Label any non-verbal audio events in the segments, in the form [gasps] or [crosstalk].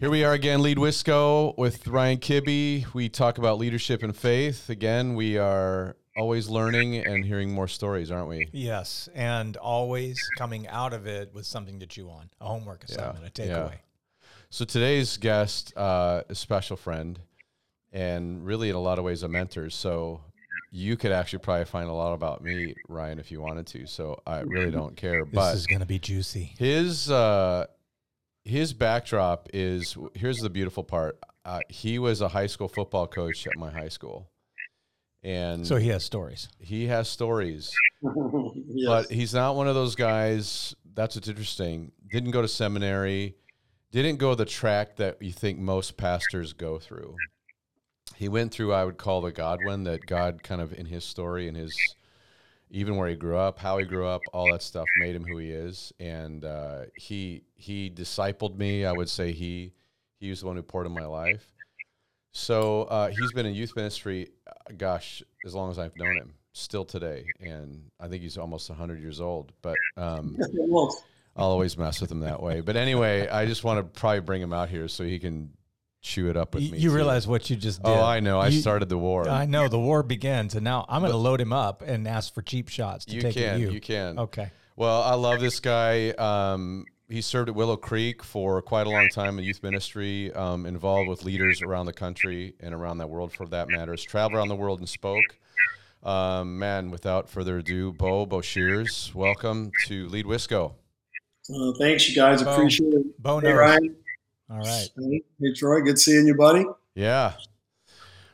Here we are again, Lead Wisco with Ryan Kibbe. We talk about leadership and faith. Again, we are always learning and hearing more stories, aren't we? Yes, and always coming out of it with something to chew on, a homework assignment, a takeaway. yeah. So today's guest, uh, a special friend, and really in a lot of ways a mentor. So you could actually probably find a lot about me, Ryan, if you wanted to. So I really don't care. This but is going to be juicy. his uh, his backdrop is here's the beautiful part. Uh, he was a high school football coach at my high school, and So he has stories. he has stories. [laughs] yes. But he's not one of those guys. That's what's interesting. Didn't go to seminary. Didn't go the track that you think most pastors go through. He went through, I would call the Godwin, that God kind of in his story and his, even where he grew up, how he grew up, all that stuff made him who he is. And uh, he he discipled me. I would say he he was the one who poured in my life. So uh, he's been in youth ministry, uh, gosh, as long as I've known him, still today, and I think he's almost 100 years old. But um, I'll always mess with him that way. But anyway, I just want to probably bring him out here so he can chew it up with You, me. you too. realize what you just did. Oh, I know. I You- started the war. I know the war begins, and now I'm going to load him up and ask for cheap shots to you take can. at you. You can. Okay. Well, I love this guy. Um, he served at Willow Creek for quite a long time in youth ministry, um, involved with leaders around the country and around the world for that matter. Has traveled around the world and spoke. Um, man, without further ado, Bo Boshers, welcome to Lead Wisco. uh, thanks, you guys. Bo. Appreciate it. Bo Hey. Ryan. All right. Hey, Troy. Good seeing you, buddy. Yeah,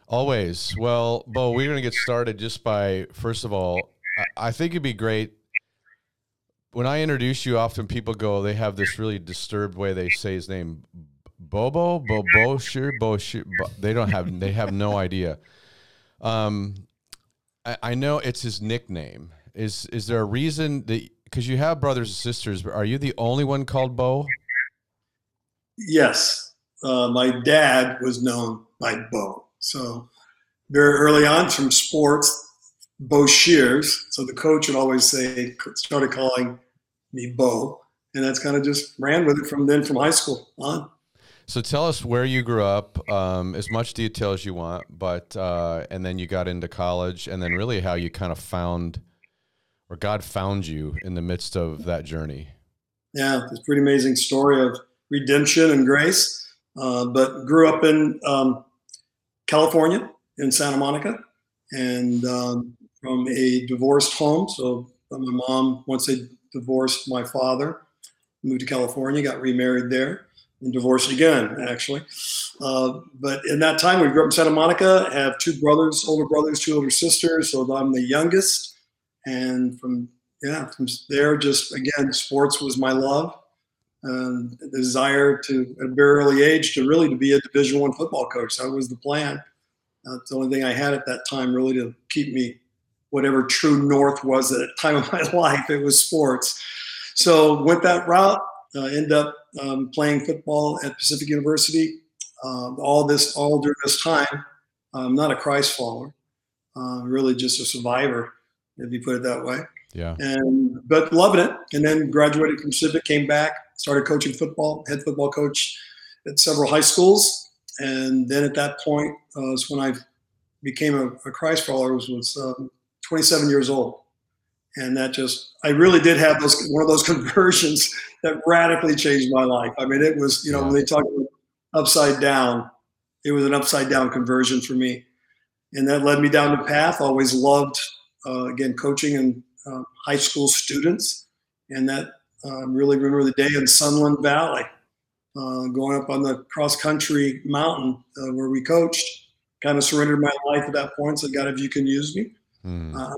always. Well, Bo, we're going to get started just by, first of all, I, I think it'd be great. When I introduce you, often people go, they have this really disturbed way they say his name. Bobo, Bobo, sure, Bo, sure. Bo, they don't have, they have no idea. Um, I, I know it's his nickname. Is is there a reason that because you have brothers and sisters, but are you the only one called Bo? Yes. Uh, my dad was known by Bo. So very early on from sports, Bo Shears. So the coach would always say, started calling me Bo. And that's kind of just ran with it from then from high school on. So tell us where you grew up, um, as much detail as you want, but uh, and then you got into college, and then really how you kind of found, or God found you in the midst of that journey. Yeah, it's a pretty amazing story of redemption and grace. Uh, but grew up in um, California, in Santa Monica, and um, from a divorced home. So uh, my mom, once they divorced my father, moved to California, got remarried there, and divorced again, actually. Uh, but in that time, we grew up in Santa Monica. Have two brothers, older brothers, two older sisters. So I'm the youngest, and from yeah, from there, just again, sports was my love and the desire to at a very early age to really to be a division one football coach. That was the plan. That's the only thing i had at that time really to keep me whatever true north was at the time of my [laughs] life. It was sports. So went that route uh, end up um, playing football at pacific university um, all this all during this time. I'm not a christ follower. Uh, really just a survivor if you put it that way. Yeah. and but loving it. And then graduated from Civic, came back, started coaching football, head football coach at several high schools, and then at that point uh, was when I became a, a Christ follower. Was was um, 27 years old, and that just I really did have those one of those [laughs] conversions that radically changed my life. I mean, it was you know when they talk about upside down, it was an upside down conversion for me, and that led me down the path. Always loved uh, again coaching and um, high school students, and that um, really remember the day in Sunland Valley, uh, going up on the cross country mountain uh, where we coached. Kind of surrendered my life at that point. Said, God, if you can use me, Hmm. uh,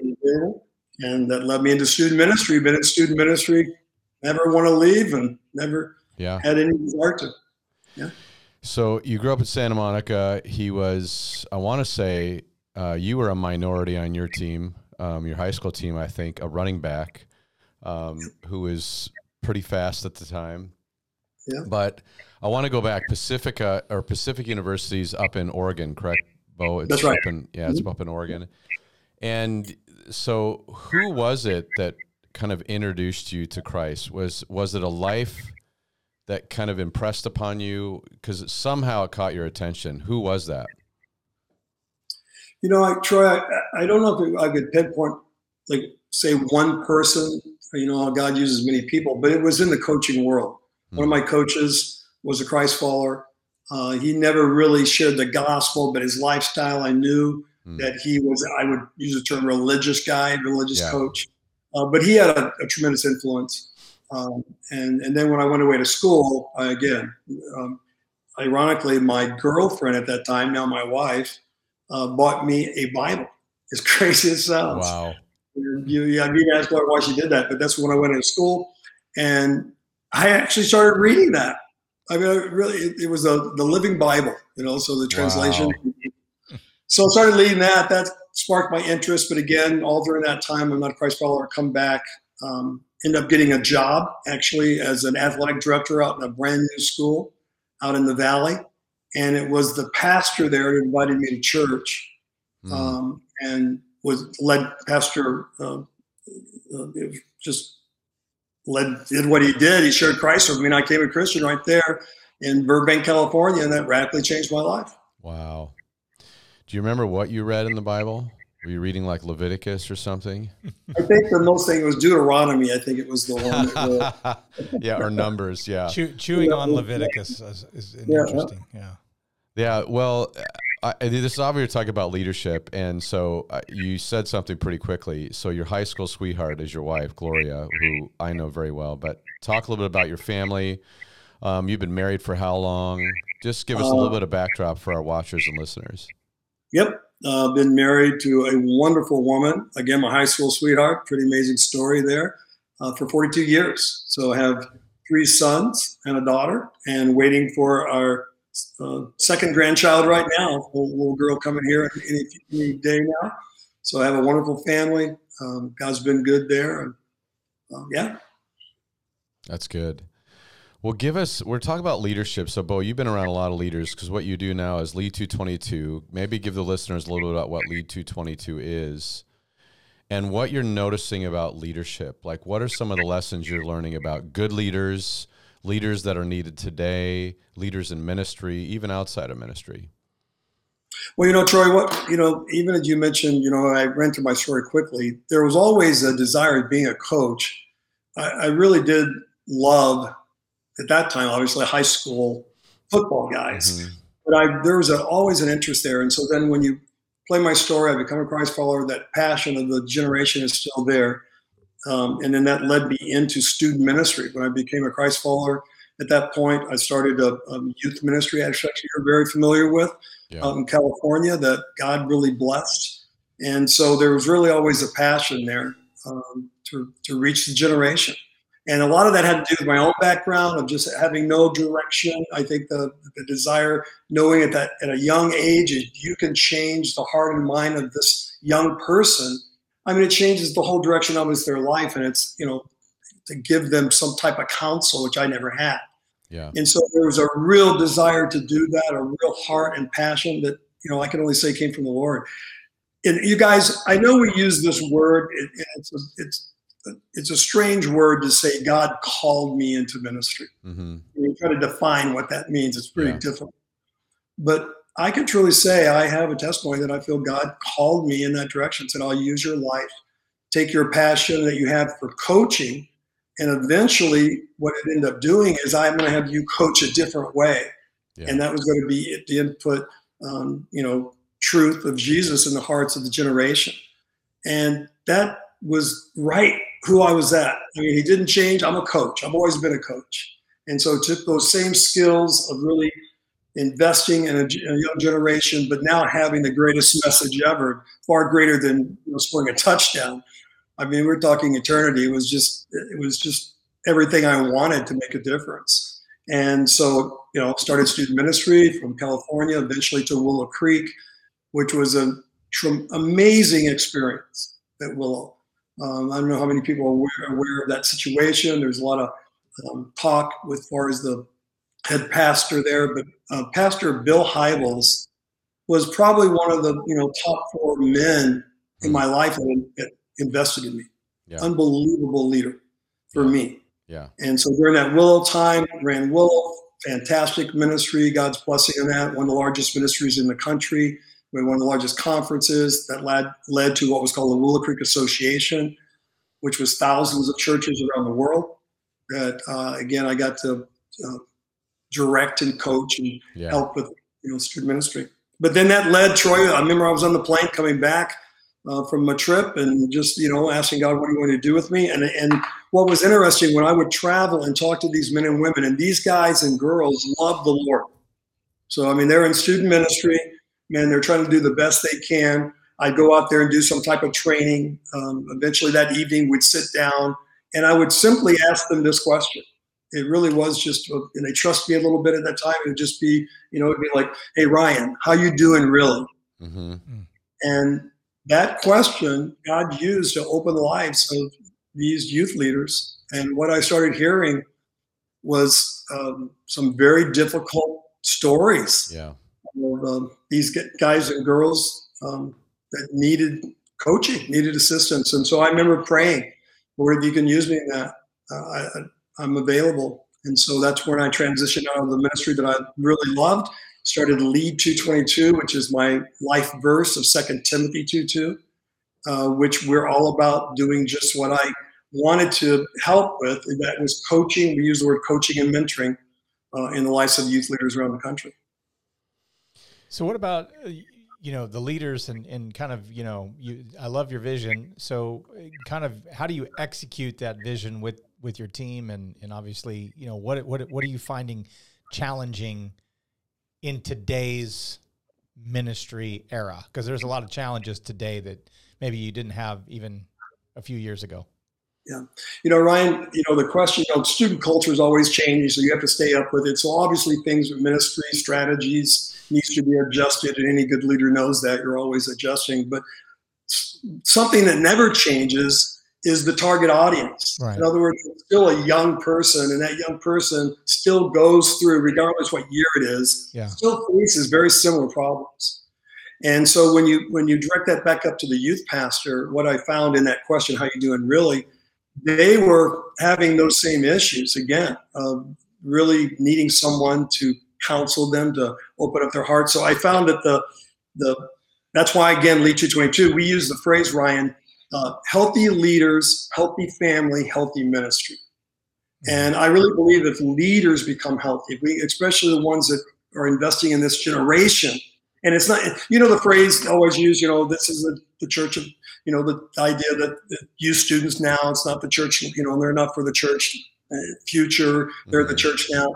And that led me into student ministry. Been in student ministry, never want to leave, and never Yeah. had any desire to. Yeah. So you grew up in Santa Monica. He was, I want to say, uh, you were a minority on your team, um, your high school team, I think, a running back um, who was pretty fast at the time. Yeah. But I want to go back. Pacifica or Pacific University's up in Oregon, correct, Bo? It's That's right. Up in, yeah, it's up in Oregon. And so, who was it that kind of introduced you to Christ? Was was it a life that kind of impressed upon you because somehow it caught your attention? Who was that? You know, I, Troy, I, I don't know if I could pinpoint, like, say one person. You know, how God uses many people, but it was in the coaching world. Mm. One of my coaches was a Christ follower. Uh, he never really shared the gospel, but his lifestyle, I knew mm. that he was, I would use the term religious guy, religious yeah. coach. Uh, but he had a, a tremendous influence. Um, and, and then when I went away to school, I, again, um, ironically, my girlfriend at that time, now my wife, uh, bought me a Bible. As [laughs] crazy as it sounds. Wow. You, you, I mean, ask why she did that, but that's when I went to school, and I actually started reading that. I mean, really, it, it was a, the Living Bible, you know. So the translation. Wow. So I started reading that. That sparked my interest. But again, all during that time, I'm not a Christ follower. Come back, um, end up getting a job actually as an athletic director out in a brand new school out in the valley and it was the pastor there who invited me to church, mm. um, and was led pastor uh, uh, just led did what he did. He shared Christ with me, and I became a Christian right there in Burbank, California, and that radically changed my life. Wow. Do you remember what you read in the Bible? Were you reading like Leviticus or something? I think the most thing was Deuteronomy. I think it was the one. [laughs] yeah, or Numbers. Yeah. Chew, chewing yeah. on Leviticus is, is interesting. Yeah. Yeah. Well, I, this is obviously talking about leadership, and so uh, you said something pretty quickly. So your high school sweetheart is your wife, Gloria, who I know very well. But talk a little bit about your family. Um, you've been married for how long? Just give us a little uh, bit of backdrop for our watchers and listeners. Yep uh, been married to a wonderful woman. Again, my high school sweetheart. Pretty amazing story there. Uh, for 42 years. So I have three sons and a daughter, and waiting for our uh, second grandchild right now. A little, girl coming here any, any, day now. So I have a wonderful family. Um, God's been good there, and uh, yeah. That's good. Well, give us, we're talking about leadership. So, Bo, you've been around a lot of leaders because what you do now is Lead 222. Maybe give the listeners a little bit about what Lead 222 is and what you're noticing about leadership. Like, what are some of the lessons you're learning about good leaders, leaders that are needed today, leaders in ministry, even outside of ministry? Well, you know, Troy, what, you know, even as you mentioned, you know, I ran through my story quickly. There was always a desire of being a coach. I, I really did love at that time, obviously high school football guys. Mm-hmm. But I, there was a, always an interest there. And so then when you play my story, I become a Christ follower, that passion of the generation is still there. Um, and then that led me into student ministry. When I became a Christ follower, at that point, I started a, a youth ministry, actually, you're very familiar with, yeah. out in California, that God really blessed. And so there was really always a passion there um, to, to reach the generation. And a lot of that had to do with my own background of just having no direction. I think the, the desire, knowing at that at a young age, you can change the heart and mind of this young person. I mean, it changes the whole direction of their life, and it's you know to give them some type of counsel, which I never had. Yeah. And so there was a real desire to do that, a real heart and passion that you know I can only say came from the Lord. And you guys, I know we use this word. It, it's it's it's a strange word to say God called me into ministry. Mm-hmm. You try to define what that means. It's pretty yeah. difficult. But I can truly say I have a testimony that I feel God called me in that direction. Said, "I'll use your life, take your passion that you have for coaching, and eventually, what it ended up doing is I'm going to have you coach a different way." Yeah. And that was going to be the input, um, you know, truth of Jesus in the hearts of the generation, and that was right who I was at. I mean, he didn't change. I'm a coach. I've always been a coach. And so took those same skills of really investing in a, a, young generation, but now having the greatest message ever, far greater than you know, scoring a touchdown. I mean, we're talking eternity. It was just, it was just everything I wanted to make a difference. And so, you know, started student ministry from California, eventually to Willow Creek, which was an tr- amazing experience at Willow. Um, I don't know how many people are aware, aware, of that situation. There's a lot of um, talk with far as the head pastor there, but uh, Pastor Bill Hybels was probably one of the you know top four men in my life that, invested in me. yeah. unbelievable leader for yeah. me. Yeah. And so during that Willow time, ran Willow, fantastic ministry, God's blessing on that, one of the largest ministries in the country. We had one of the largest conferences that led, led to what was called the Willow Creek Association, which was thousands of churches around the world. That uh, again, I got to uh, direct and coach and Yeah. help with you know student ministry. But then that led Troy. I remember I was on the plane coming back uh, from a trip and just you know asking God, "What do you want to do with me?" And and what was interesting when I would travel and talk to these men and women, and these guys and girls love the Lord. So I mean, they're in student ministry, man. They're trying to do the best they can. I'd go out there and do some type of training. Um, eventually, that evening, we'd sit down and I would simply ask them this question. It really was just, and they trust me a little bit at that time. It would just be, you know, it'd be like, "Hey, Ryan, how you doing, really?" Mm-hmm. And that question God used to open the lives of these youth leaders. And what I started hearing was um, some very difficult stories Yeah. of um, these guys and girls um, that needed coaching, needed assistance. And so I remember praying, Lord, if you can use me in that, uh, I, I- I'm available. And so that's when I transitioned out of the ministry that I really loved. Started Lead 222, which is my life verse of Second Timothy 2:2, uh, which we're all about doing just what I wanted to help with. And that was coaching. We use the word coaching and mentoring uh, in the lives of youth leaders around the country. So what about uh, you know the leaders and, and kind of you know you I love your vision. So uh, kind of how do you execute that vision with with your team and and obviously you know what what what are you finding challenging in today's ministry era because there's a lot of challenges today that maybe you didn't have even a few years ago. Yeah. You know, Ryan, you know, the question, you know, student culture is always changing, so you have to stay up with it. So obviously things with ministry strategies needs to be adjusted, and any good leader knows that you're always adjusting. But something that never changes is the target audience. Right. In other words, it's still a young person, and that young person still goes through, regardless what year it is, Yeah. still faces very similar problems. And so when you when you direct that back up to the youth pastor, what I found in that question, how you doing really, they were having those same issues again, of really needing someone to counsel them to open up their hearts. So I found that the the that's why again, Lead 222, we use the phrase Ryan, uh, healthy leaders, healthy family, healthy ministry. And I really believe if leaders become healthy, we especially the ones that are investing in this generation, and it's not you know the phrase always used, you know, this is the, the church of you know the idea that youth students now it's not the church you know and they're not for the church uh, future they're the Mhm. church now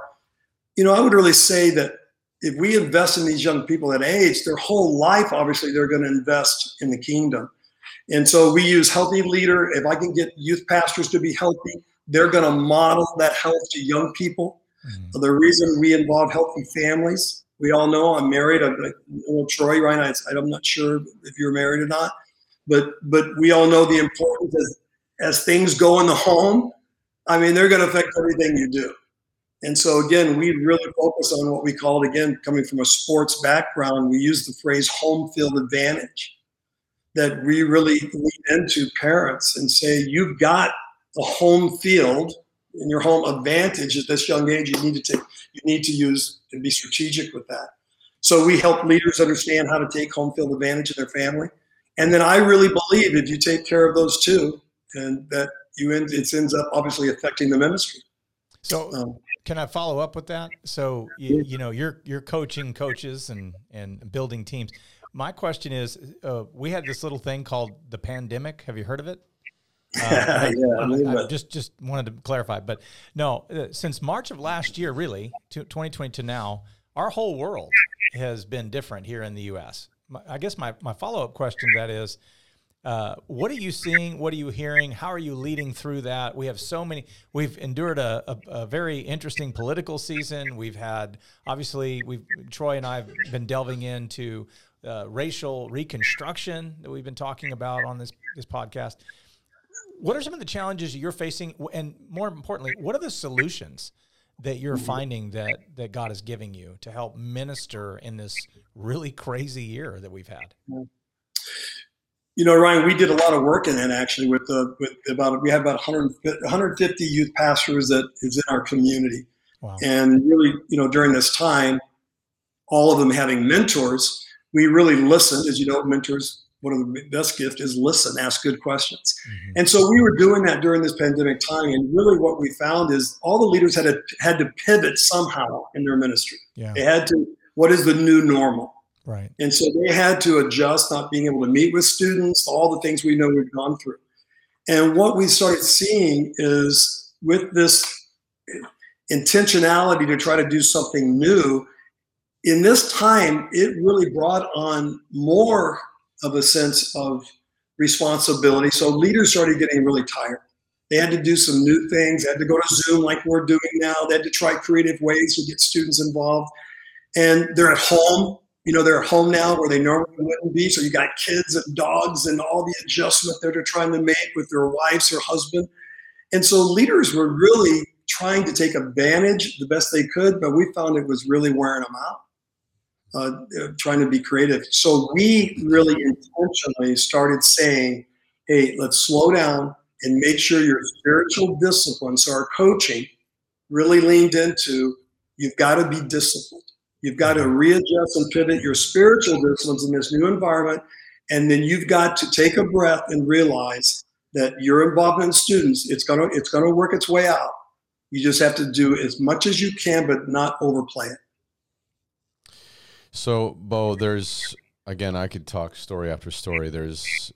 you know i would really say that if we invest in these young people at age their whole life obviously they're going to invest in the kingdom and so we use healthy leader if i can get youth pastors to be healthy they're going to model that health to young people Mhm. the reason we involve healthy families, we all know I'm married. I'm like, you Troy, right? I, I'm not sure if you're married or not, but but we all know the importance as, as things go in the home. I mean, they're going to affect everything you do. And so again, we really focus on what we call it again, coming from a sports background, we use the phrase home field advantage. That we really lean into parents and say, you've got the home field in your home advantage at this young age. You need to take, you need to use and be strategic with that. So we help leaders understand how to take home field advantage of their family. And then I really believe if you take care of those two, and that you end, it ends up obviously affecting the ministry. So Um, Can I follow up with that? So you, you know you're you're coaching coaches and and building teams. My question is, uh, we had this little thing called the pandemic. Have you heard of it? [laughs] Uh, yeah, I I just just wanted to clarify, but no, uh, since March of last year, really, to 2020 to now, our whole world has been different here in the U.S. My, I guess my my follow up question to that is, uh, what are you seeing? What are you hearing? How are you leading through that? We have so many. We've endured a, a, a very interesting political season. We've had obviously we've Troy and I have been delving into uh, racial reconstruction that we've been talking about on this this podcast. What are some of the challenges you're facing, and more importantly, what are the solutions that you're finding that that God is giving you to help minister in this really crazy year that we've had? you know, Ryan, we did a lot of work in that actually with the with about we have about 100, 150 youth pastors that is in our community, wow. and really, you know, during this time, all of them having mentors, we really listen, As you know, mentors one of the best gift is listen, ask good questions. Mm-hmm. And so we were doing that during this pandemic time. And really what we found is all the leaders had to, had to pivot somehow in their ministry. Yeah. They had to, what is the new normal? Right. And so they had to adjust, not being able to meet with students, all the things we know we've gone through. And what we started seeing is with this intentionality to try to do something new, in this time, it really brought on more of a sense of responsibility. So leaders started getting really tired. They had to do some new things. They had to go to Zoom like we're doing now. They had to try creative ways to get students involved. And they're at home. You know, they're at home now where they normally wouldn't be. So you got kids and dogs and all the adjustment that they're trying to make with their wives or husband. And so leaders were really trying to take advantage the best they could, but we found it was really wearing them out uh, trying to be creative. So we really intentionally started saying, hey, let's slow down and make sure your spiritual disciplines, so our coaching really leaned into you've got to be disciplined. You've got to readjust and pivot your spiritual disciplines in this new environment. And then you've got to take a breath and realize that your involvement in students, it's gonna it's gonna work its way out. You just have to do as much as you can, but not overplay it. So, Bo, there's again, I could talk story after story. There's,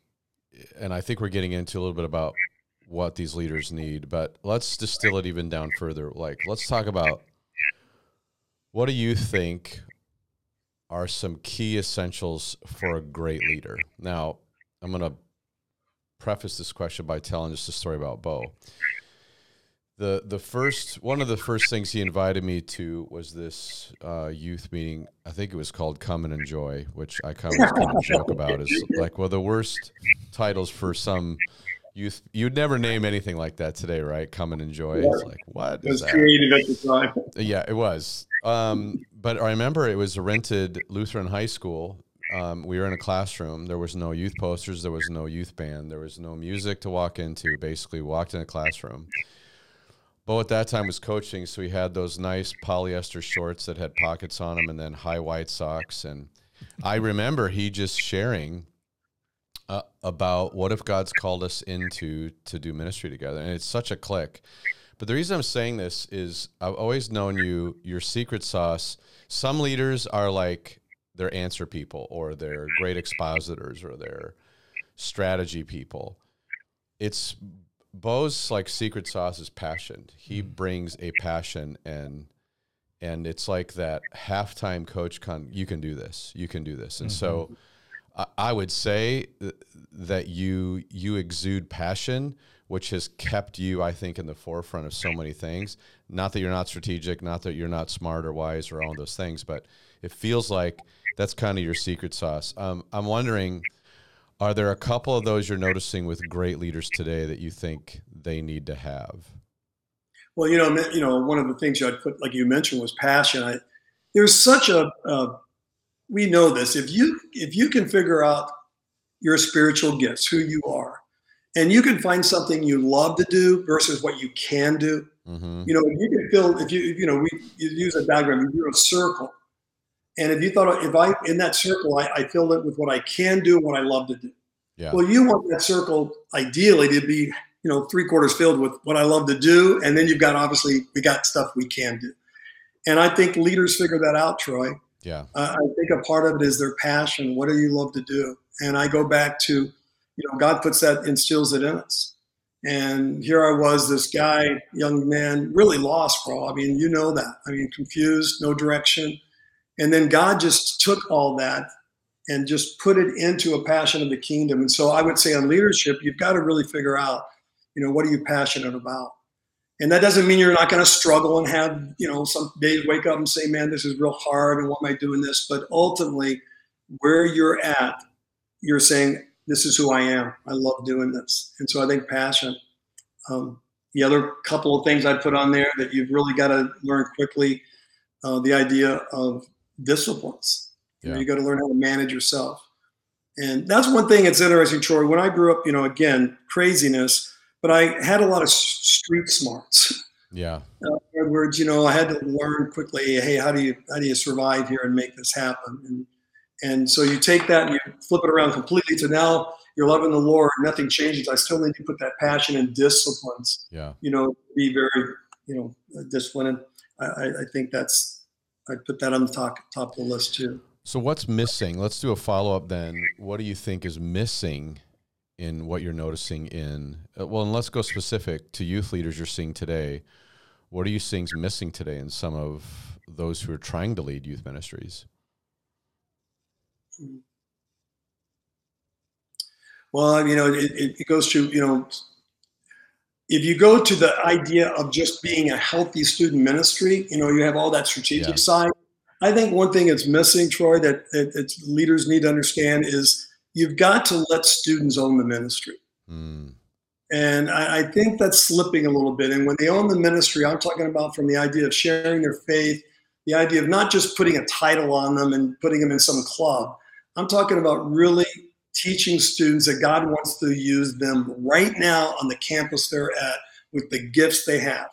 and I think we're getting into a little bit about what these leaders need, but let's distill it even down further. Like, let's talk about what do you think are some key essentials for a great leader? Now, I'm going to preface this question by telling just a story about Bo the the first one of the first things he invited me to was this uh, youth meeting. I think it was called "Come and Enjoy," which I kind of, kind of joke about. Is like well, the worst titles for some youth. You'd never name anything like that today, right? "Come and Enjoy." Yeah. It's like what? It was creative at the time. Yeah, it was. Um, but I remember it was a rented Lutheran high school. Um, we were in a classroom. There was no youth posters. There was no youth band. There was no music to walk into. Basically, walked in a classroom Bo at that time was coaching, so he had those nice polyester shorts that had pockets on them, and then high white socks. And I remember he just sharing uh, about what if God's called us into to do ministry together, and it's such a click. But the reason I'm saying this is I've always known you, your secret sauce. Some leaders are like they're answer people, or they're great expositors, or they're strategy people. It's Bo's like secret sauce is passion. He mm. brings a passion and and it's like that halftime coach con you can do this. You can do this. And mm-hmm. so I, I would say th- that you you exude passion which has kept you I think in the forefront of so many things. Not that you're not strategic, not that you're not smart or wise or all those things, but it feels like that's kind of your secret sauce. Um, I'm wondering are there a couple of those you're noticing with great leaders today that you think they need to have? Well, you know, you know, one of the things I'd put, like you mentioned, was passion. I, there's such a, uh, we know this. If you if you can figure out your spiritual gifts, who you are, and you can find something you love to do versus what you can do. Mm-hmm. You know, you can feel if you you know we you use a diagram, you do a circle, and if you thought, if I in that circle, I, I filled it with what I can do, what I love to do. Yeah. Well, you want that circle ideally to be, you know, three quarters filled with what I love to do, and then you've got obviously we got stuff we can do. And I think leaders figure that out, Troy. Yeah. Uh, I think a part of it is their passion. What do you love to do? And I go back to, you know, God puts that instills it in us. And here I was, this guy, young man, really lost, bro. I mean, you know that. I mean, confused, no direction and then God just took all that and just put it into a passion of the kingdom. And so I would say on leadership, you've got to really figure out, you know, what are you passionate about? And that doesn't mean you're not going to struggle and have, you know, some days wake up and say, man, this is real hard and why am I doing this? But ultimately, where you're at, you're saying, this is who I am. I love doing this. And so I think passion. Um, the other couple of things I'd put on there that you've really got to learn quickly uh, the idea of disciplines. Yeah. You, know, you got to learn how to manage yourself. And that's one thing that's interesting, Troy. When I grew up, you know, again, craziness, but I had a lot of street smarts. Yeah. Uh, in other words, you know, I had to learn quickly. Hey, how do you how do you survive here and make this happen? And and so you take that and you flip it around completely to now you're loving the Lord. Nothing changes. I still need to put that passion and disciplines. Yeah. You know, be very you know disciplined. I, I think that's I put that on the top top of the list too. So what's missing? Let's do a follow up then. What do you think is missing in what you're noticing in uh, well, and let's go specific to youth leaders you're seeing today. What are you seeing missing today in some of those who are trying to lead youth ministries? Well, you know, it, it goes to, you know, if you go to the idea of just being a healthy student ministry, you know, you have all that strategic yeah. side. I think one thing that's missing, Troy, that, that, that, leaders need to understand is you've got to let students own the ministry. Mm. And I, I, think that's slipping a little bit. And when they own the ministry, I'm talking about from the idea of sharing their faith, the idea of not just putting a title on them and putting them in some club. I'm talking about really teaching students that God wants to use them right now on the campus they're at with the gifts they have.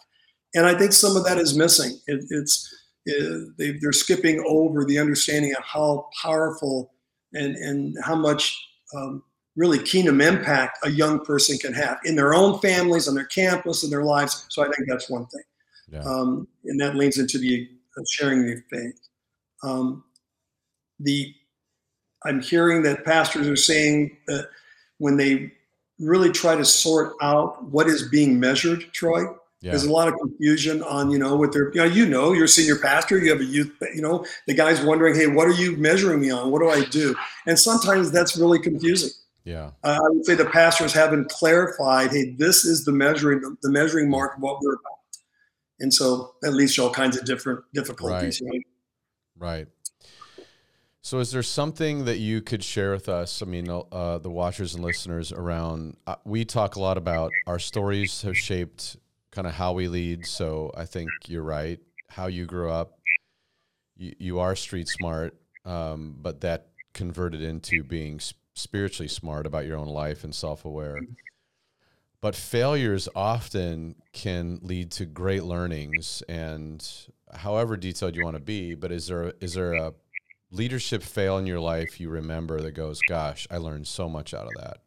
And I think some of that is missing. It, it's it, they, they're skipping over the understanding of how powerful and, and how much um, really kingdom impact a young person can have in their own families, on their campus, in their lives. So I think that's one thing. Yeah. Um, and that leans into the uh, sharing the faith. Um, the I'm hearing that pastors are saying that when they really try to sort out what is being measured, Troy, yeah. there's a lot of confusion on, you know, what they're, you know, you know, you're a senior pastor, you have a youth, you know, the guy's wondering, hey, what are you measuring me on? What do I do? And sometimes that's really confusing. Yeah. Uh, I would say the pastors haven't clarified, hey, this is the measuring, the measuring mark of what we're about. And so that leads to all kinds of different difficulties. Right. Right. So, is there something that you could share with us? I mean, uh, the watchers and listeners around, uh, we talk a lot about our stories have shaped kind of how we lead. So, I think you're right. How you grew up, you, you are street smart, um, but that converted into being spiritually smart about your own life and self aware. But failures often can lead to great learnings and however detailed you want to be. But is there is there a leadership fail in your life you remember that goes, gosh, I learned so much out of that?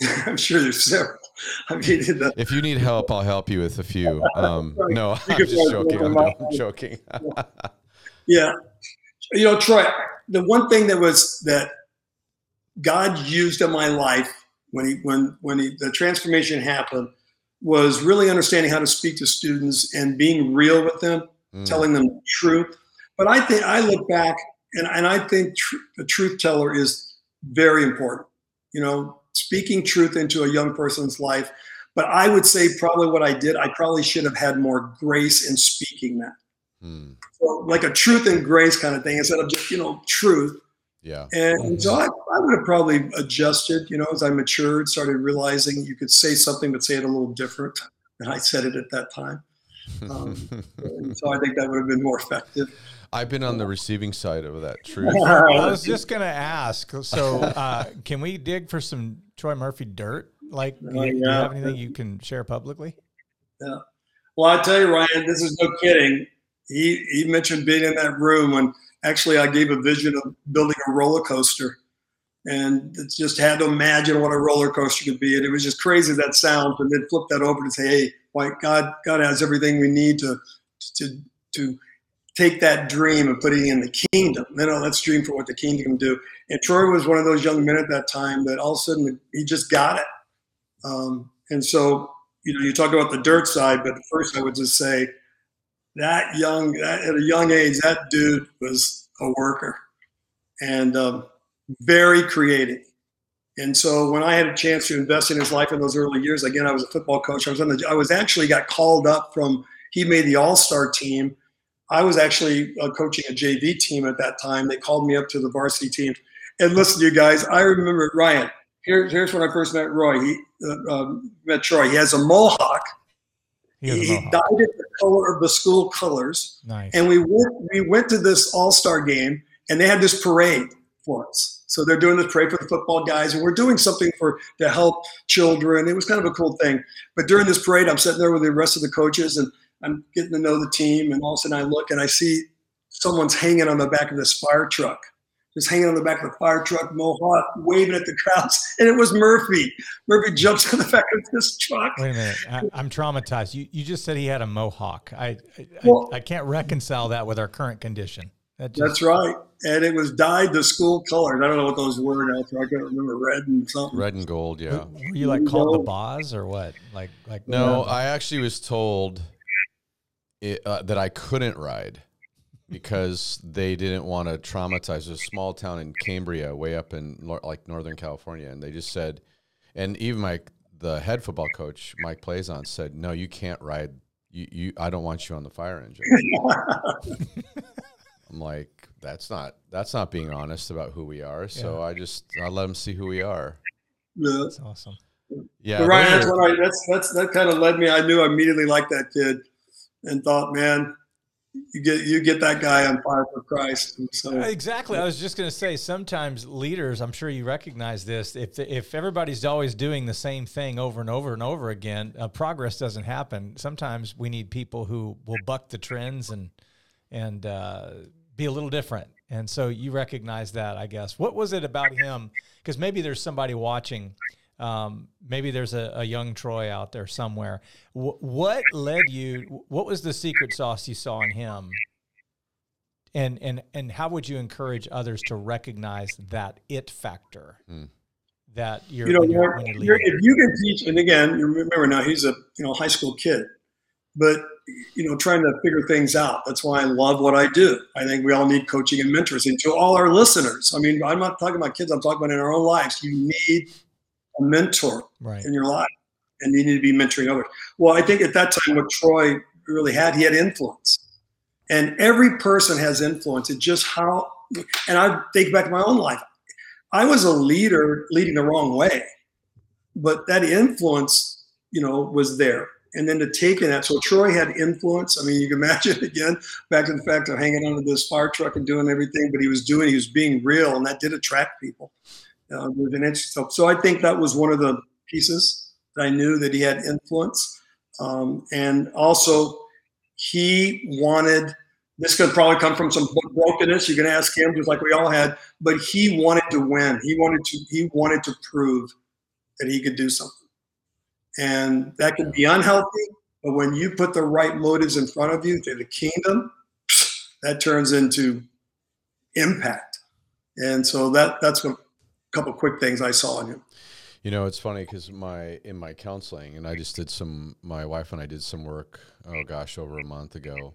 [laughs] I'm sure there's several. I mean, the, if you need help, I'll help you with a few. [laughs] Um, no, I'm just joking. I'm, [laughs] I'm joking. yeah, you know, Troy. The one thing that was that God used in my life when he when when he, the transformation happened was really understanding how to speak to students and being real with them, mm. telling them the truth. But I think I look back and, and I think tr- the truth teller is very important. You know, speaking truth into a young person's life. But I would say probably what I did, I probably should have had more grace in speaking that. Hmm. So like a truth and grace kind of thing instead of just, you know, truth. Yeah. And mm-hmm. so I, I would have probably adjusted, you know, as I matured, started realizing you could say something, but say it a little different than I said it at that time. Um, [laughs] so I think that would have been more effective. I've been on the receiving side of that truth. [laughs] I was just going to ask. So, uh, can we dig for some Troy Murphy dirt? Like, uh, do you have anything you can share publicly? Yeah. Well, I tell you, Ryan, this is no kidding. He he mentioned being in that room when actually I gave a vision of building a roller coaster, and it just had to imagine what a roller coaster could be, and it was just crazy that sound. And then flip that over to say, hey, why God God has everything we need to to to take that dream and put it in the kingdom. You know, let's dream for what the kingdom can do. And Troy was one of those young men at that time that all of a sudden he just got it. Um, and so, you know, you talk about the dirt side, but first I would just say that young, that, at a young age, that dude was a worker and um, very creative. And so when I had a chance to invest in his life in those early years, again, I was a football coach. I was on the, I was actually got called up from, he made the all-star team I was actually uh, coaching a JV team at that time. They called me up to the varsity team. And listen, you guys, I remember Ryan. Here, here's when I first met Roy. He uh, um, met Troy. He has a mohawk. He, he, he dyed it the color of the school colors. Nice. And we went we went to this All Star game, and they had this parade. For us. So they're doing this pray for the football guys, and we're doing something for to help children. It was kind of a cool thing. But during this parade, I'm sitting there with the rest of the coaches, and I'm getting to know the team. And all of a sudden, I look and I see someone's hanging on the back of this fire truck, just hanging on the back of the fire truck, mohawk, waving at the crowds, [laughs] and it was Murphy. Murphy jumps on the back of this truck. Wait a minute, I, am traumatized. You you just said he had a mohawk. I I, well, I, I can't reconcile that with our current condition. That just, that's right. And it was dyed the school colors. I don't know what those were now. I can't remember red and something. Red and gold, yeah. Were you like called the boss or what? Like like No, I actually was told it, uh, that I couldn't ride because they didn't want to traumatize a small town in Cambria, way up in like Northern California, and they just said, and even my the head football coach Mike Plaison said, "No, you can't ride. You, you I don't want you on the fire engine." [laughs] [laughs] I'm like, that's not that's not being honest about who we are. So yeah. I just I let them see who we are. Yeah, that's awesome. Yeah, Ryan, that's what I that's that's that kind of led me. I knew I immediately liked that kid, and thought, man, you get you get that guy on fire for Christ. So exactly, I was just going to say, sometimes leaders, I'm sure you recognize this. If if everybody's always doing the same thing over and over and over again, uh, progress doesn't happen. Sometimes we need people who will buck the trends and and uh, be a little different. And so you recognize that, I guess. What was it about him? Because maybe there's somebody watching. Um, maybe there's a, a, young Troy out there somewhere. W- what led you? What was the secret sauce you saw in him? And and and how would you encourage others to recognize that it factor? Hmm. That you're, you know, you're, you're, if you can teach, and again, remember now he's a you know high school kid, but you know, trying to figure things out. That's why I love what I do. I think we all need coaching and mentoring. And to all our listeners, I mean, I'm not talking about kids. I'm talking about in our own lives. You need a mentor right. in your life, and you need to be mentoring others. Well, I think at that time, what Troy really had, he had influence, and every person has influence. It's just how. And I think back to my own life. I was a leader leading the wrong way, but that influence, you know, was there and then to take in that. So Troy had influence. I mean, you can [laughs] imagine again back to the fact of hanging onto this fire truck and doing everything, but he was doing, he was being real, and that did attract people. Uh, with an so, so I think that was one of the pieces that I knew that he had influence, um, and also he wanted. This could probably come from some brokenness. You can ask him, just like we all had. But he wanted to win. He wanted to. He wanted to prove that he could do something. And that can be unhealthy, but when you put the right motives in front of you to the kingdom, that turns into impact. And so that that's a couple quick things I saw in him. You know, it's funny because my in my counseling, and I just did some. My wife and I did some work. Oh gosh, over a month ago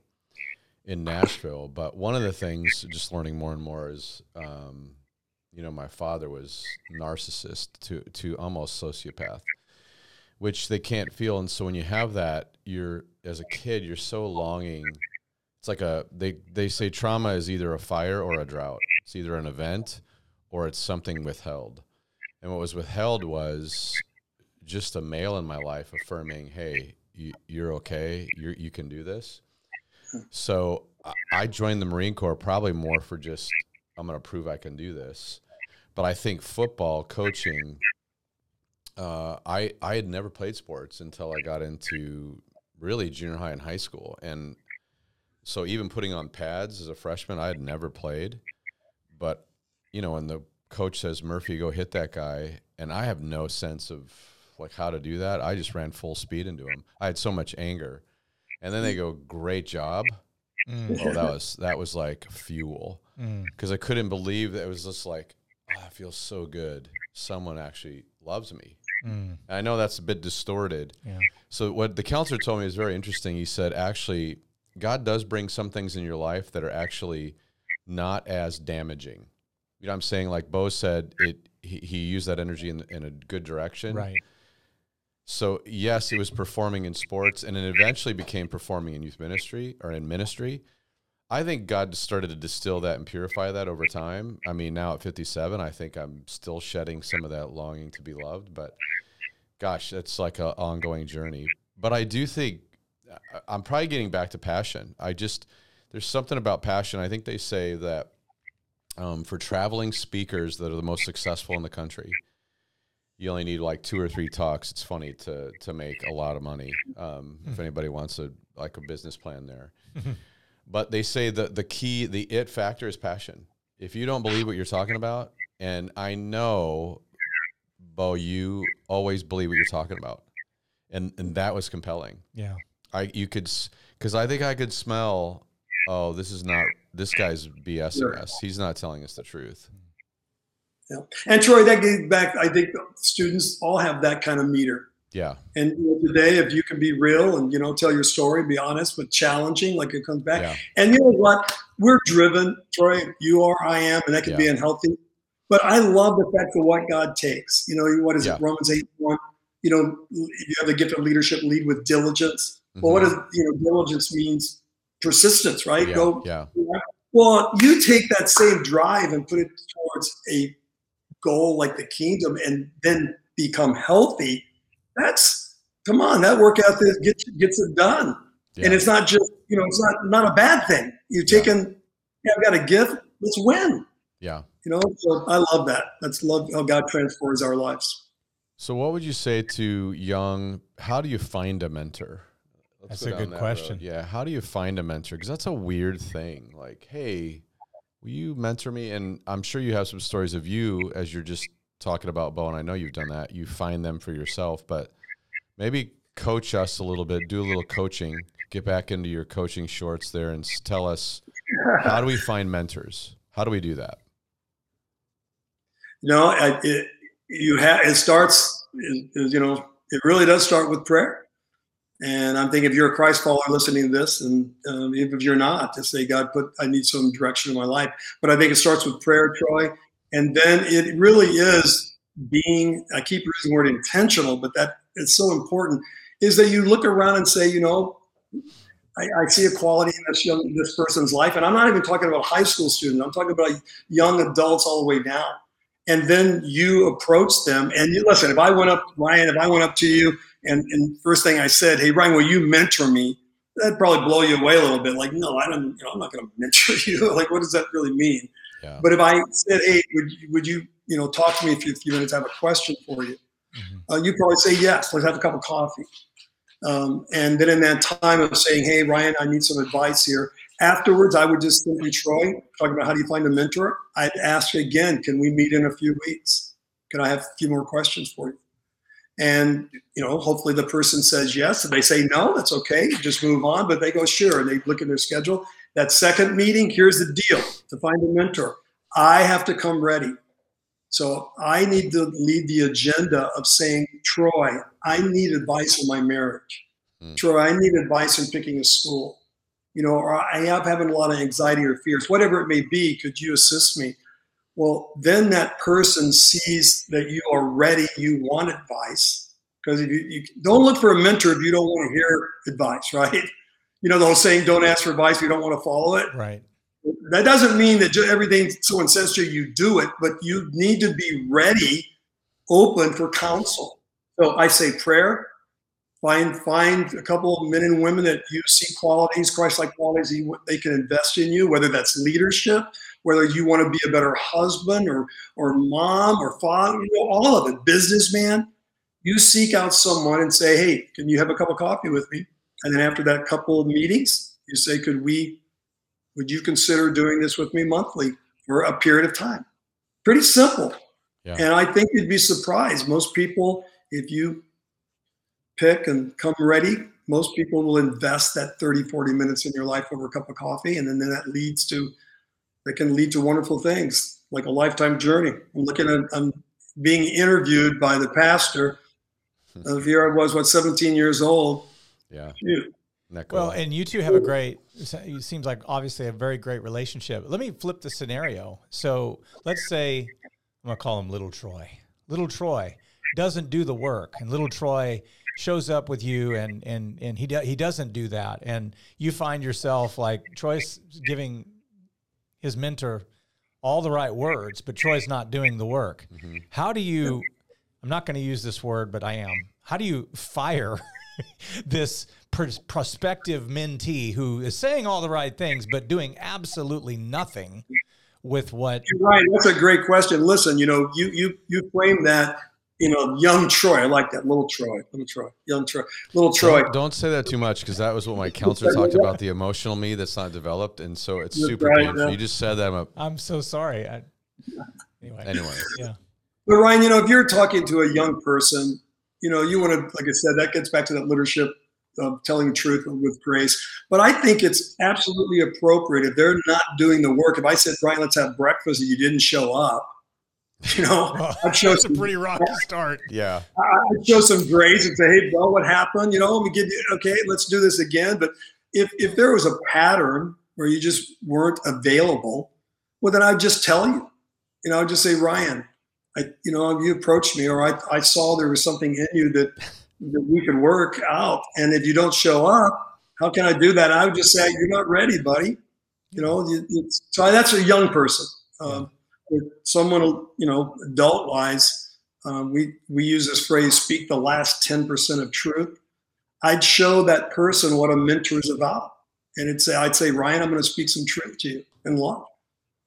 in Nashville. But one of the things, just learning more and more, is, um, you know, my father was narcissist to to almost sociopath, which they can't feel. And so when you have that, you're as a kid, you're so longing. It's like a they they say trauma is either a fire or a drought. It's either an event or it's something withheld. And what was withheld was just a male in my life affirming, "Hey, you, you're okay. You you can do this." So I joined the Marine Corps probably more for just I'm going to prove I can do this. But I think football coaching uh, I I had never played sports until I got into really junior high and high school, and so even putting on pads as a freshman, I had never played. But you know, when the coach says Murphy, go hit that guy, and I have no sense of like how to do that. I just ran full speed into him. I had so much anger, and then they go, "Great job." Mm. Oh, that [laughs] was that was like fuel because mm. I couldn't believe that it was just like, oh, I feel so good. Someone actually loves me. Mm. I know that's a bit distorted. Yeah. So what the counselor told me is very interesting. He said, actually, God does bring some things in your life that are actually not as damaging. You know what I'm saying? Like Bo said, it he, he used that energy in, in a good direction. Right. So yes, it was performing in sports and it eventually became performing in youth ministry or in ministry. I think God started to distill that and purify that over time. I mean, now at 57, I think I'm still shedding some of that longing to be loved, but gosh, it's like an ongoing journey. But I do think I'm probably getting back to passion. I just, there's something about passion. I think they say that um, for traveling speakers that are the most successful in the country. You only need like two or three talks. It's funny to to make a lot of money. Um, if anybody wants a like a business plan there, [laughs] but they say that the key, the it factor is passion. If you don't believe what you're talking about, and I know, Bo, you always believe what you're talking about, and and that was compelling. Yeah. I you could because I think I could smell. Oh, this is not. This guy's BSing Sure. us. He's not telling us the truth. Yeah. And Troy, that gave back. I think students all have that kind of meter. Yeah, And you know, today, if you can be real and you know tell your story, be honest but challenging, like it comes back. yeah, And you know what? We're driven, Troy. You are, I am, and that can be unhealthy. But I love the fact of what God takes. You know, what is Yeah. it? Romans eight one. You know, if you have the gift of leadership, lead with diligence. Well, what mm-hmm. does you know? Diligence means persistence, right? yeah, Go yeah, well, you take that same drive and put it towards a goal like the kingdom and then become healthy. That's come on, that workout that gets gets it done. yeah. And it's not just, you know, it's not not a bad thing. You've Yeah. taken, yeah, I've got a gift, let's win. yeah. You know, so I love that. That's love how God transforms our lives. So, what would you say to young? How do you find a mentor? Let's That's go a good that question. road. Yeah, how do you find a mentor? Because that's a weird thing. Like, hey, will you mentor me? And I'm sure you have some stories of you as you're just talking about Bo, and I know you've done that. You find them for yourself, but maybe coach us a little bit. Do a little coaching. Get back into your coaching shorts there and tell us how do we find mentors? How do we do that? I- it, you have it starts, is, you know, it really does start with prayer. And I'm thinking if you're a Christ follower listening to this, and um, if you're not, to say, God, put I need some direction in my life. But I think it starts with prayer, Troy, and then it really is being. I keep using the word intentional, but that it's so important. Is that you look around and say, you know, I, I see a quality in this young this person's life, and I'm not even talking about high school students. I'm talking about young adults all the way down. And then you approach them, and you listen. If I went up, Ryan, if I went up to you, and, and first thing I said, "Hey, Ryan, will you mentor me?" That'd probably blow you away a little bit. Like, no, I don't. You know, I'm not going [laughs] to mentor you. like, what does that really mean? Yeah. But if I said, "Hey, would you, would you, you know, talk to me a few minutes? I have a question for you." Mhm. Uh, you probably say yes. Let's have a cup of coffee. Um, and then in that time of saying, "Hey, Ryan, I need some advice here," afterwards, I would just simply, Troy, talking about how do you find a mentor. I'd ask again, "Can we meet in a few weeks? Can I have a few more questions for you?" And you know, hopefully the person says yes. If they say no, that's okay. Just move on. But they go sure, and they look at their schedule. That second meeting, here's the deal: to find a mentor, I have to come ready. So I need to lead the agenda of saying, Troy, I need advice in my marriage. Mm. Troy, I need advice in picking a school. You know, or I am having a lot of anxiety or fears, whatever it may be. Could you assist me? Well, then that person sees that you are ready, you want advice. Because if you, you don't look for a mentor if you don't want to hear advice, [laughs] right? You know the whole saying, don't ask for advice if you don't want to follow it. Right. That doesn't mean that everything someone says to you, you do it, but you need to be ready, open for counsel. So I say prayer. Find find a couple of men and women that you see qualities, Christ-like qualities you- they can invest in you, whether that's leadership, whether you want to be a better husband or or mom or father, you know, all of it, businessman. You seek out someone and say, "Hey, can you have a cup of coffee with me?" And then after that couple of meetings, you say, "Could we would you consider doing this with me monthly for a period of time? Pretty simple. Yeah. And I think you'd be surprised. Most people, if you pick and come ready, most people will invest that 30, 40 minutes in your life over a cup of coffee. And then, then that leads to, that can lead to wonderful things like a lifetime journey. I'm looking at, I'm being interviewed by the pastor. Uh, here I was, what, 17 years old. Yeah. Shoot. Well, and you two have a great. It seems like obviously a very great relationship. Let me flip the scenario. So let's say I'm gonna call him Little Troy. Little Troy doesn't do the work, and Little Troy shows up with you, and and and he do, he doesn't do that, and you find yourself like Troy's giving his mentor all the right words, but Troy's not doing the work. Mhm. How do you? I'm not going to use this word, but I am. How do you fire [laughs] this pros- prospective mentee who is saying all the right things but doing absolutely nothing with what? Right, that's a great question. Listen, you know, you you you frame that you know, young Troy. I like that. Little Troy. Little Troy. Young Troy. Little Troy. Don't, don't say that too much because that was what my counselor talked about the emotional me that's not developed. And so it's super right, painful. Yeah. You just said that. I'm, a, I'm so sorry. I, anyway. Anyway. Yeah. But Ryan, you know, if you're talking to a young person, you know, you want to, like I said, that gets back to that leadership of telling the truth with grace. But I think it's absolutely appropriate if they're not doing the work. If I said, Brian, let's have breakfast and you didn't show up, you know, [laughs] well, I'd show some, a pretty rocky start. Yeah. I'd show some grace and say, hey, bro, what happened? You know, let me give you, okay, let's do this again. But if, if there was a pattern where you just weren't available, well, then I'd just tell you. You know, I'd just say, Ryan, I, you know, you approached me or I, I saw there was something in you that, that we could work out. And if you don't show up, how can I do that? I would just say, you're not ready, buddy. You know, you, so that's a young person. Um, someone, you know, adult wise, um, we, we use this phrase, speak the last 10% of truth. I'd show that person what a mentor is about. And it'd say, I'd say, Ryan, I'm going to speak some truth to you in love.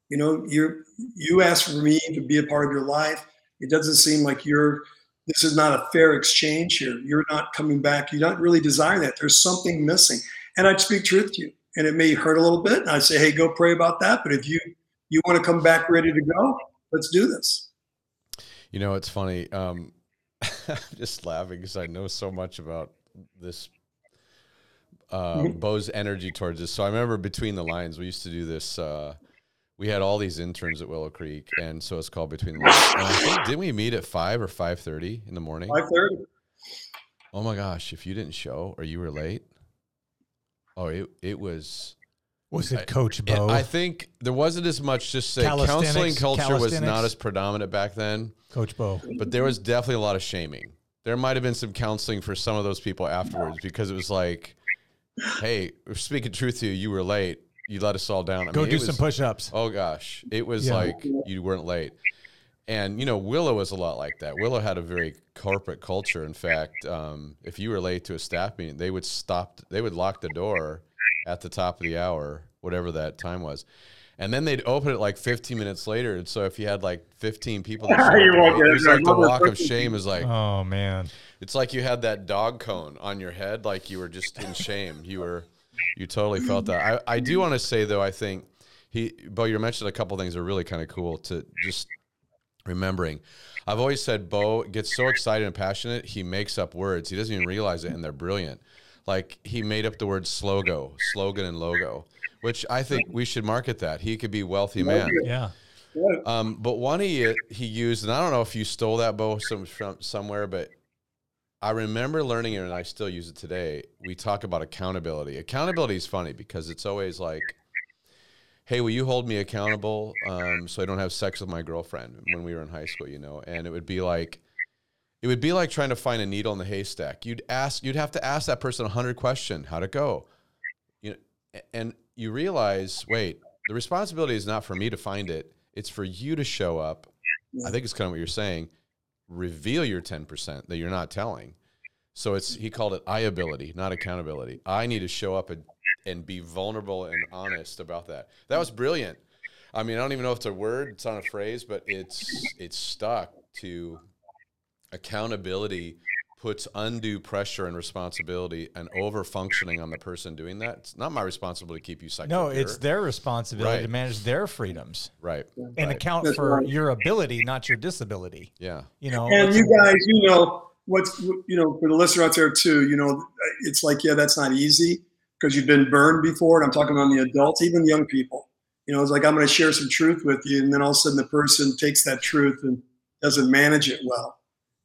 You know, you you asked for me to be a part of your life. It doesn't seem like you're. This is not a fair exchange here. You're not coming back. you don't really desire that. There's something missing. And I'd speak truth to you. And it may hurt a little bit. And I'd say, hey, go pray about that. But if you you want to come back ready to go, let's do this. You know, it's funny. Um, I'm [laughs] just laughing because I know so much about this uh, mm-hmm. Bo's energy towards this. So I remember between the lines, we used to do this. Uh, we had all these interns at Willow Creek, and so it's called Between the Lines. And I think didn't we meet at five or five thirty in the morning? Five thirty. Oh my gosh! If you didn't show or you were late, oh, it it was was it Coach Bo? I think there wasn't as much. Just say counseling culture was not as predominant back then. Coach Bo, but there was definitely a lot of shaming. There might have been some counseling for some of those people afterwards because it was like, "Hey, speaking truth to you, you were late. You let us all down. I Go mean, do was, some push-ups." Oh gosh, it was yeah. like you weren't late. And you know, Willow was a lot like that. Willow had a very corporate culture. In fact, um, if you were late to a staff meeting, they would stop. They would lock the door at the top of the hour, whatever that time was. And then they'd open it like 15 minutes later. And so if you had like 15 people, that [laughs] it was like the walk of shame is like, oh man, it's like you had that dog cone on your head, like you were just in shame. You were, you totally felt that. I, I do want to say though, I think he, Bo, you mentioned a couple things that are really kind of cool to just remembering. I've always said Bo gets so excited and passionate, he makes up words. He doesn't even realize it, and they're brilliant. Like he made up the word slogo, slogan, and logo, which I think we should market that. He could be wealthy man. Yeah. Um, but one he he used, and I don't know if you stole that Bo some, from somewhere, but I remember learning it, and I still use it today. We talk about accountability. Accountability is funny because it's always like, "Hey, will you hold me accountable um, so I don't have sex with my girlfriend?" When we were in high school, you know, and it would be like, it would be like trying to find a needle in the haystack. You'd ask, you'd have to ask that person a hundred questions. How'd it go? You know, and you realize, wait, the responsibility is not for me to find it. It's for you to show up. I think it's kind of what you're saying. Reveal your 10% that you're not telling. So it's, he called it I ability, not accountability. I need to show up and, and be vulnerable and honest about that. That was brilliant. I mean, I don't even know if it's a word, it's not a phrase, but it's, it's stuck to accountability puts undue pressure and responsibility and over functioning on the person doing that. It's not my responsibility to keep you psycho. No, it's their responsibility right. to manage their freedoms. Right. And right. account That's for right. your ability, not your disability. Yeah. You know, and you guys, you know, what's, you know, for the listener out there too, you know, it's like, yeah, that's not easy because you've been burned before. And I'm talking on the adults, even young people. You know, it's like, I'm going to share some truth with you. And then all of a sudden the person takes that truth and doesn't manage it well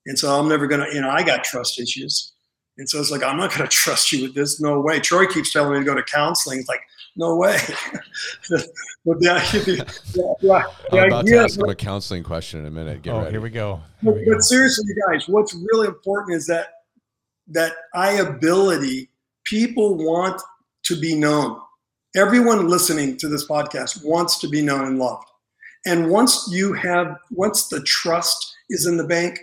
and so I'm never going to, you know, I got trust issues. And so it's like, I'm not going [laughs] to trust you with this. No way. Troy keeps telling me to go to counseling. It's like, no way. [laughs] but the, the, the, the I'm about to ask him a counseling question in a minute. Get oh, ready. here we go. Here but, we go. but seriously, guys, what's really important is that that I ability, people want to be known. Everyone listening to this podcast wants to be known and loved. And once you have, once the trust is in the bank,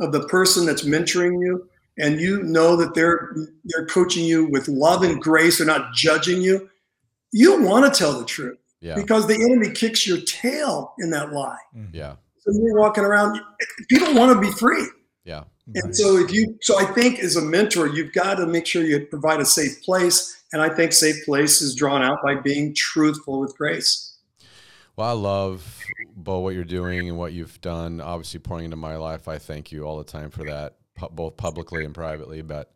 of the person that's mentoring you and you know that they're they're coaching you with love and grace they're not judging you you want to tell the truth Yeah. because the enemy kicks your tail in that lie. Mm-hmm. Yeah. So you're walking around. People want to be free, Yeah. and so if you, so I think as a mentor, you've got to make sure you provide a safe place. And I think safe place is drawn out by being truthful with grace. Well, I love, Bo, what you're doing and what you've done. Obviously, pouring into my life. I thank you all the time for that, pu- both publicly and privately. But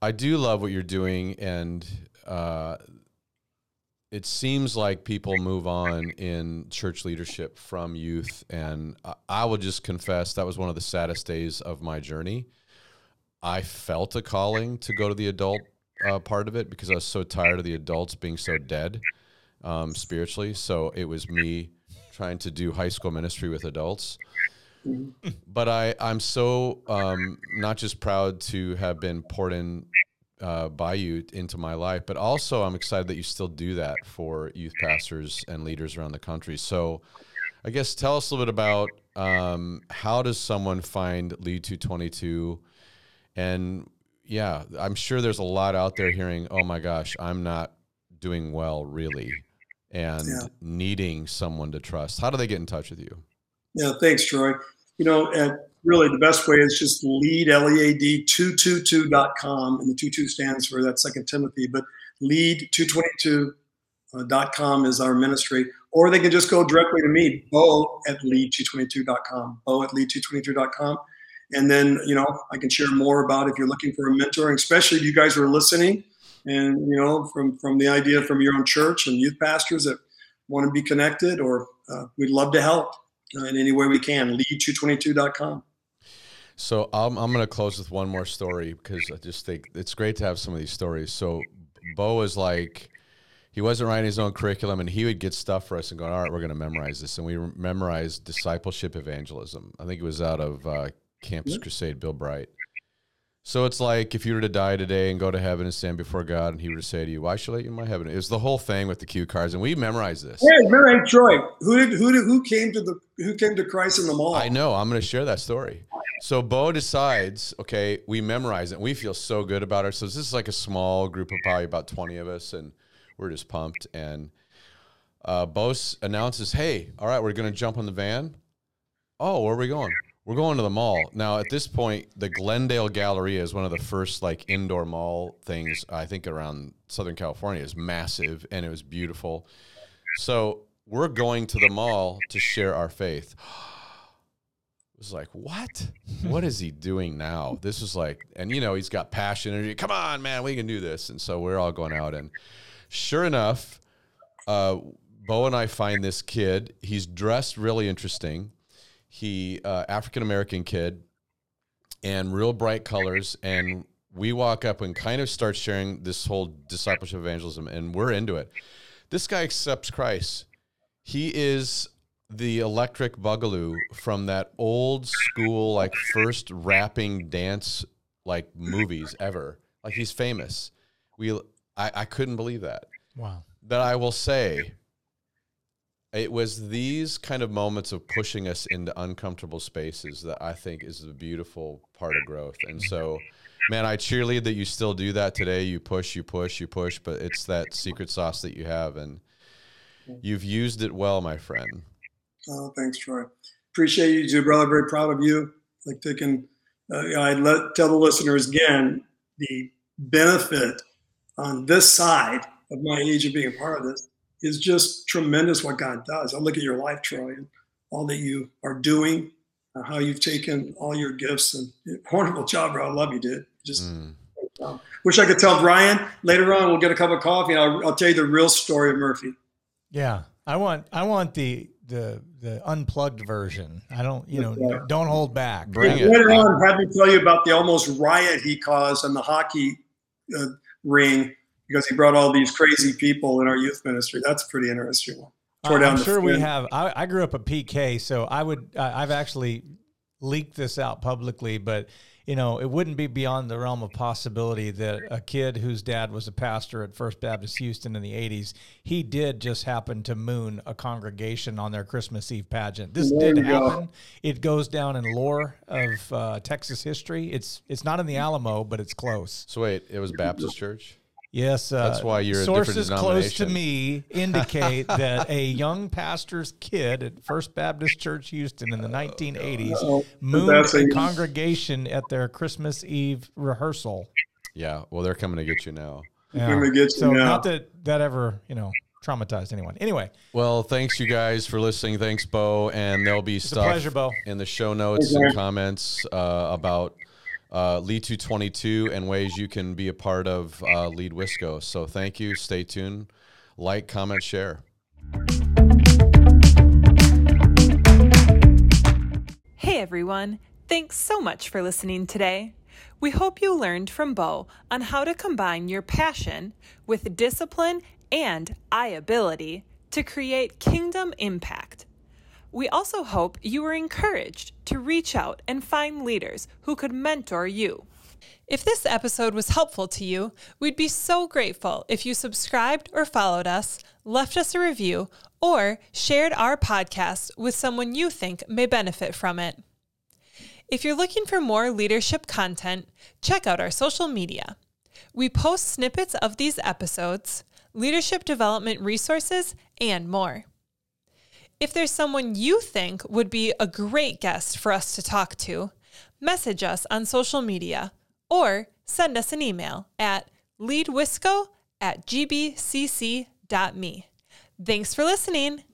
I do love what you're doing. And uh, it seems like people move on in church leadership from youth. And I, I will just confess that was one of the saddest days of my journey. I felt a calling to go to the adult uh, part of it because I was so tired of the adults being so dead um, spiritually. So it was me trying to do high school ministry with adults. But I, I'm so um, not just proud to have been poured in uh, by you into my life, but also I'm excited that you still do that for youth pastors and leaders around the country. So I guess tell us a little bit about um, how does someone find Lead 222 and yeah, I'm sure there's a lot out there hearing, oh my gosh, I'm not doing well, really, and Yeah. needing someone to trust. How do they get in touch with you? Yeah, thanks, Troy. You know, and really the best way is just lead, L E A D 222.com. And the 22 stands for that second Timothy, but lead 222.com is our ministry. Or they can just go directly to me, bo at lead222.com, bo at lead222.com. And then, you know, I can share more about if you're looking for a mentor, especially if you guys are listening and, you know, from, from the idea from your own church and youth pastors that want to be connected or uh, we'd love to help uh, in any way we can. Lead222.com. So I'm, I'm going to close with one more story because I just think it's great to have some of these stories. So Bo is like, he wasn't writing his own curriculum and he would get stuff for us and go, all right, we're going to memorize this. And we memorized discipleship evangelism. I think it was out of uh, Campus Crusade, Bill Bright. So it's like if you were to die today and go to heaven and stand before God and he were to say to you, why should I let you in my heaven? It was the whole thing with the cue cards. And we memorized this. Hey, remember, Troy, who did who did who came to the who came to Christ in the mall? I know. I'm going to share that story. So Bo decides, okay, we memorize it. And we feel so good about ourselves. This is like a small group of probably about 20 of us, and we're just pumped. And uh, Bo announces, hey, all right, we're going to jump on the van. Oh, where are we going? We're going to the mall. Now, at this point, the Glendale Galleria is one of the first like indoor mall things, I think, around Southern California. is massive and it was beautiful. So we're going to the mall to share our faith. [gasps] It was like, what? What is he doing now? This was like, and you know, he's got passion and come on, man, we can do this. And so we're all going out. And sure enough, uh, Bo and I find this kid. He's dressed really interesting. He, uh, African American kid, and real bright colors. And we walk up and kind of start sharing this whole discipleship evangelism, and we're into it. This guy accepts Christ. He is the electric Boogaloo from that old school, like first rapping dance like movies ever. Like he's famous. We, I, I couldn't believe that. Wow. That I will say, it was these kind of moments of pushing us into uncomfortable spaces that I think is the beautiful part of growth. And so, man, I cheerlead that you still do that today. You push, you push, you push, but it's that secret sauce that you have, and you've used it well, my friend. Oh, thanks, Troy. Appreciate you too, brother. Very proud of you. Like taking, uh, I let tell the listeners again the benefit on this side of my age of being a part of this is just tremendous. What God does. I look at your life, Troy, and all that you are doing, uh, how you've taken all your gifts, and wonderful job, bro. I love you, dude. Just Mm. um, wish I could tell Brian later on. We'll get a cup of coffee, and I'll, I'll tell you the real story of Murphy. Yeah, I want I want the the the unplugged version. I don't you know Yeah. don't hold back. Bring it. Later on, have me tell you about the almost riot he caused on the hockey uh, ring because he brought all these crazy people in our youth ministry. That's a pretty interesting one. Tore down I'm the sure we have. I, I grew up a PK, so I would. Uh, I've actually leaked this out publicly, but you know, it wouldn't be beyond the realm of possibility that a kid whose dad was a pastor at First Baptist Houston in the '80s, he did just happen to moon a congregation on their Christmas Eve pageant. This There did you go. happen. It goes down in lore of uh, Texas history. It's it's not in the Alamo, but it's close. So wait, it was Baptist church. Yes, uh, That's why you're a sources close to me indicate [laughs] that a young pastor's kid at First Baptist Church Houston in the 1980s Oh, mooned that's a a- congregation at their Christmas Eve rehearsal. Yeah. Well, they're coming to get you now. Yeah. Gonna get you so now. not that that ever you know traumatized anyone. Anyway, Well, thanks you guys for listening. Thanks, Bo. And there'll be it's stuff pleasure, Bo. in the show notes Thanks, man. and comments uh, about uh, Lead 222 and ways you can be a part of uh, Lead Wisco. So thank you. Stay tuned. Like, comment, share. Hey everyone, thanks so much for listening today. We hope you learned from Bo on how to combine your passion with discipline and I ability to create kingdom impact. We also hope you were encouraged to reach out and find leaders who could mentor you. If this episode was helpful to you, we'd be so grateful if you subscribed or followed us, left us a review, or shared our podcast with someone you think may benefit from it. If you're looking for more leadership content, check out our social media. We post snippets of these episodes, leadership development resources, and more. If there's someone you think would be a great guest for us to talk to, message us on social media or send us an email at leadwisco at gbcc.me. Thanks for listening.